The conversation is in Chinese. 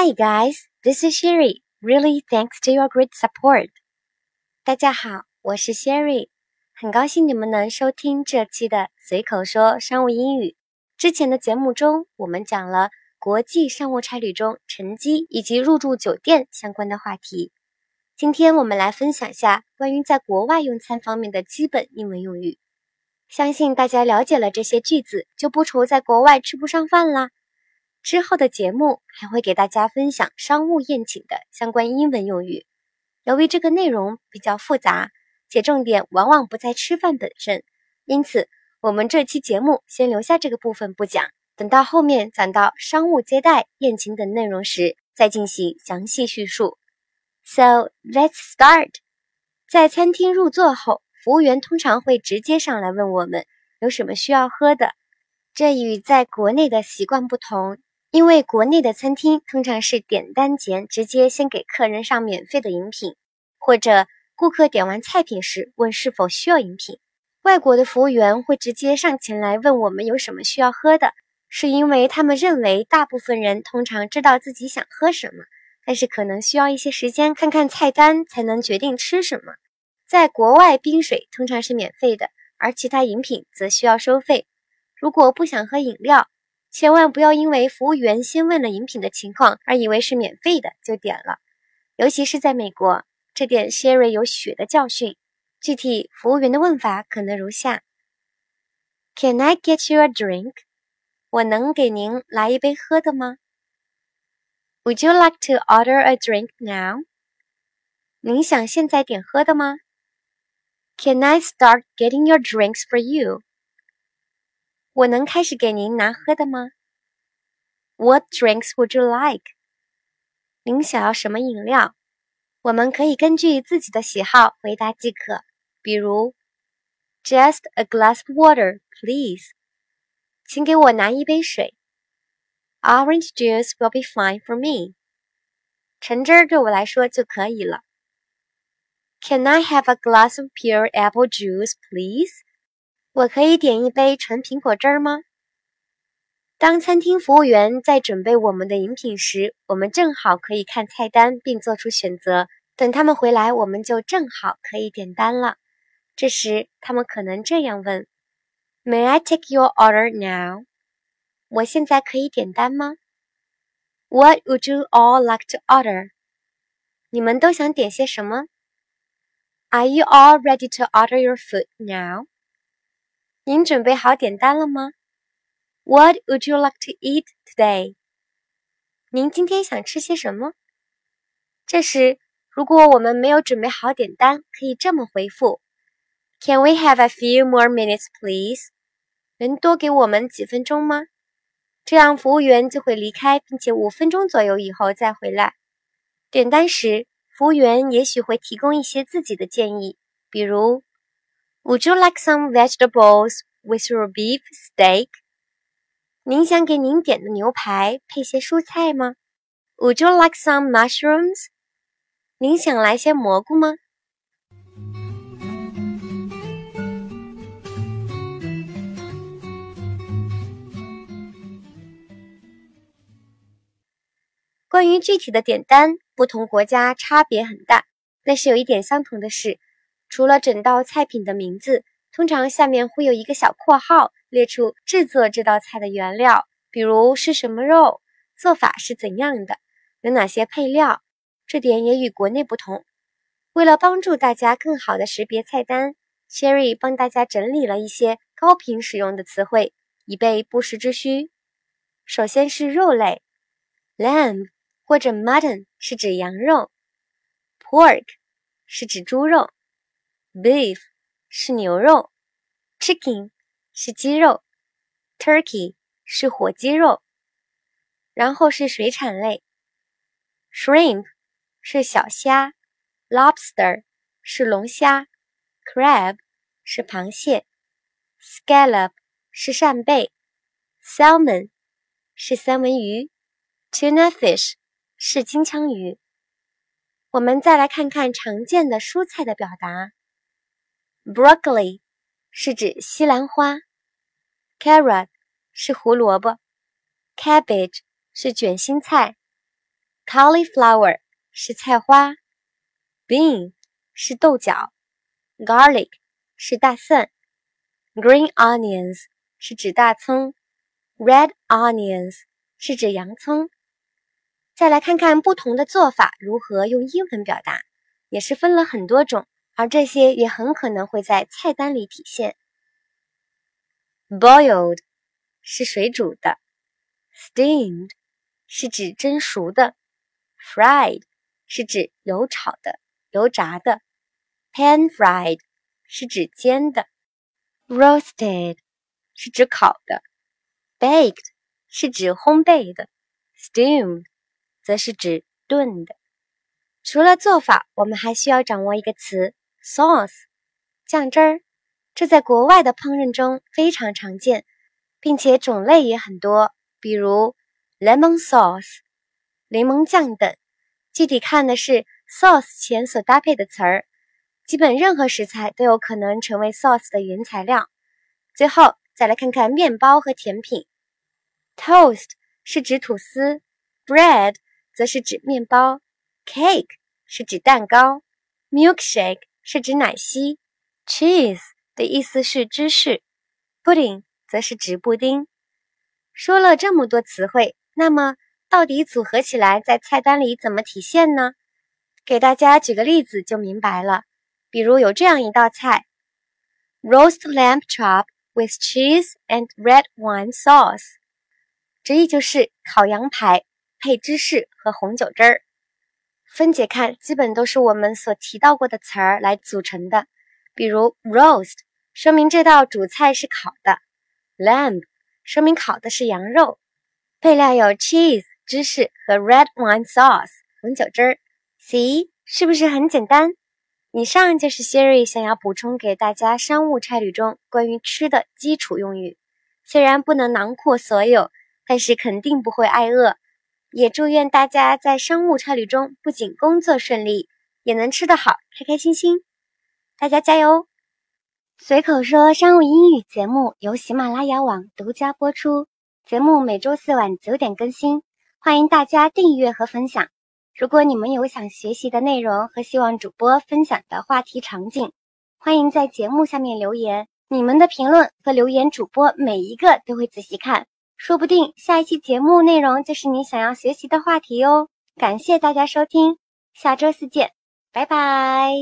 Hi guys, this is Sherry. Really thanks to your great support. 大家好，我是 Sherry，很高兴你们能收听这期的随口说商务英语。之前的节目中，我们讲了国际商务差旅中乘机以及入住酒店相关的话题。今天我们来分享下关于在国外用餐方面的基本英文用语。相信大家了解了这些句子，就不愁在国外吃不上饭啦。之后的节目还会给大家分享商务宴请的相关英文用语。由于这个内容比较复杂，且重点往往不在吃饭本身，因此我们这期节目先留下这个部分不讲，等到后面讲到商务接待、宴请等内容时再进行详细叙述。So let's start。在餐厅入座后，服务员通常会直接上来问我们有什么需要喝的，这与在国内的习惯不同。因为国内的餐厅通常是点单前直接先给客人上免费的饮品，或者顾客点完菜品时问是否需要饮品。外国的服务员会直接上前来问我们有什么需要喝的，是因为他们认为大部分人通常知道自己想喝什么，但是可能需要一些时间看看菜单才能决定吃什么。在国外，冰水通常是免费的，而其他饮品则需要收费。如果不想喝饮料，千万不要因为服务员先问了饮品的情况而以为是免费的就点了，尤其是在美国，这点 Sherry 有血的教训。具体服务员的问法可能如下：Can I get you a drink？我能给您来一杯喝的吗？Would you like to order a drink now？您想现在点喝的吗？Can I start getting your drinks for you？我能开始给您拿喝的吗 ？What drinks would you like？您想要什么饮料？我们可以根据自己的喜好回答即可。比如，Just a glass of water, please。请给我拿一杯水。Orange juice will be fine for me。橙汁儿对我来说就可以了。Can I have a glass of pure apple juice, please？我可以点一杯纯苹果汁儿吗？ 当餐厅服务员在准备我们的饮品时，我们正好可以看菜单并做出选择。等他们回来，我们就正好可以点单了。这时，他们可能这样问：“May I take your order now？” 我现在可以点单吗？“What would you all like to order？” 你们都想点些什么？“Are you all ready to order your food now？” 您准备好点单了吗？What would you like to eat today？您今天想吃些什么？这时，如果我们没有准备好点单，可以这么回复：Can we have a few more minutes, please？能多给我们几分钟吗？这样服务员就会离开，并且五分钟左右以后再回来。点单时，服务员也许会提供一些自己的建议，比如。Would you like some vegetables with your beef steak？您想给您点的牛排配些蔬菜吗？Would you like some mushrooms？您想来些蘑菇吗？关于具体的点单，不同国家差别很大，但是有一点相同的是。除了整道菜品的名字，通常下面会有一个小括号，列出制作这道菜的原料，比如是什么肉，做法是怎样的，有哪些配料。这点也与国内不同。为了帮助大家更好的识别菜单，Cherry 帮大家整理了一些高频使用的词汇，以备不时之需。首先是肉类，lamb 或者 mutton 是指羊肉，pork 是指猪肉。Beef 是牛肉，Chicken 是鸡肉，Turkey 是火鸡肉。然后是水产类，Shrimp 是小虾，Lobster 是龙虾，Crab 是螃蟹，Scallop 是扇贝，Salmon 是三文鱼，Tuna fish 是金枪鱼。我们再来看看常见的蔬菜的表达。Broccoli 是指西兰花，Carrot 是胡萝卜，Cabbage 是卷心菜 cauliflower 是菜花，bean 是豆角，garlic 是大蒜，green onions 是指大葱，red onions 是指洋葱。再来看看不同的做法如何用英文表达，也是分了很多种，而这些也很可能会在菜单里体现。Boiled 是水煮的，Steamed 是指蒸熟的，Fried 是指油炒的、油炸的，Pan fried 是指煎的，Roasted 是指烤的，Baked 是指烘焙的，Steamed 则是指炖的。除了做法，我们还需要掌握一个词：sauce，酱汁儿。这在国外的烹饪中非常常见，并且种类也很多，比如 lemon sauce（ 柠檬酱）等。具体看的是 sauce 前所搭配的词儿。基本任何食材都有可能成为 sauce 的原材料。最后再来看看面包和甜品，toast 是指吐司，bread 则是指面包，cake 是指蛋糕，milkshake 是指奶昔，cheese。的意思是芝士，pudding 则是指布丁。说了这么多词汇，那么到底组合起来在菜单里怎么体现呢？给大家举个例子就明白了。比如有这样一道菜：roast lamb chop with cheese and red wine sauce，直译就是烤羊排配芝士和红酒汁儿。分解看，基本都是我们所提到过的词儿来组成的，比如 roast。说明这道主菜是烤的，lamb 说明烤的是羊肉，配料有 cheese 芝士和 red wine sauce 红酒汁儿。See 是不是很简单？以上就是 Siri 想要补充给大家商务差旅中关于吃的基础用语。虽然不能囊括所有，但是肯定不会挨饿。也祝愿大家在商务差旅中不仅工作顺利，也能吃得好，开开心心。大家加油！随口说商务英语节目由喜马拉雅网独家播出，节目每周四晚九点更新，欢迎大家订阅和分享。如果你们有想学习的内容和希望主播分享的话题场景，欢迎在节目下面留言。你们的评论和留言，主播每一个都会仔细看，说不定下一期节目内容就是你想要学习的话题哦。感谢大家收听，下周四见，拜拜。